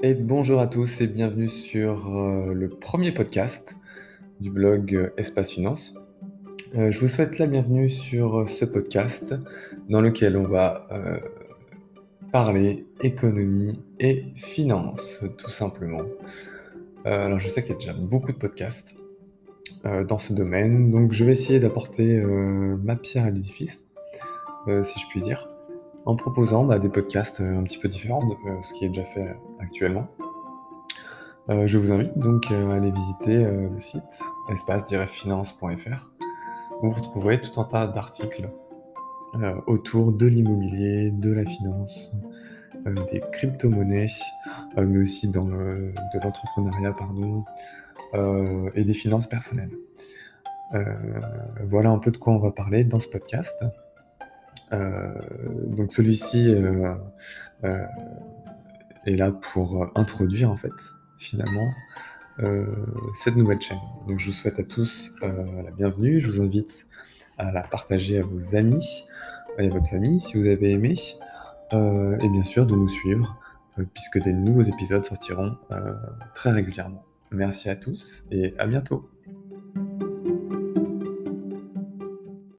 Et bonjour à tous et bienvenue sur euh, le premier podcast du blog euh, Espace Finance. Euh, je vous souhaite la bienvenue sur ce podcast dans lequel on va parler économie et finance, tout simplement. alors je sais qu'il y a déjà beaucoup de podcasts dans ce domaine, donc je vais essayer d'apporter ma pierre à l'édifice, si je puis dire en proposant bah, des podcasts euh, un petit peu différents de euh, ce qui est déjà fait actuellement. Euh, je vous invite donc à aller visiter le site espace-finance.fr où vous retrouverez tout un tas d'articles autour de l'immobilier, de la finance, des crypto-monnaies, mais aussi dans de l'entrepreneuriat, pardon, et des finances personnelles. voilà un peu de quoi on va parler dans ce podcast. Euh, donc celui-ci euh, euh, est là pour introduire en fait finalement cette nouvelle chaîne. Donc je vous souhaite à tous la bienvenue. Je vous invite à la partager à vos amis et à votre famille si vous avez aimé. et bien sûr de nous suivre puisque des nouveaux épisodes sortiront très régulièrement. Merci à tous et à bientôt.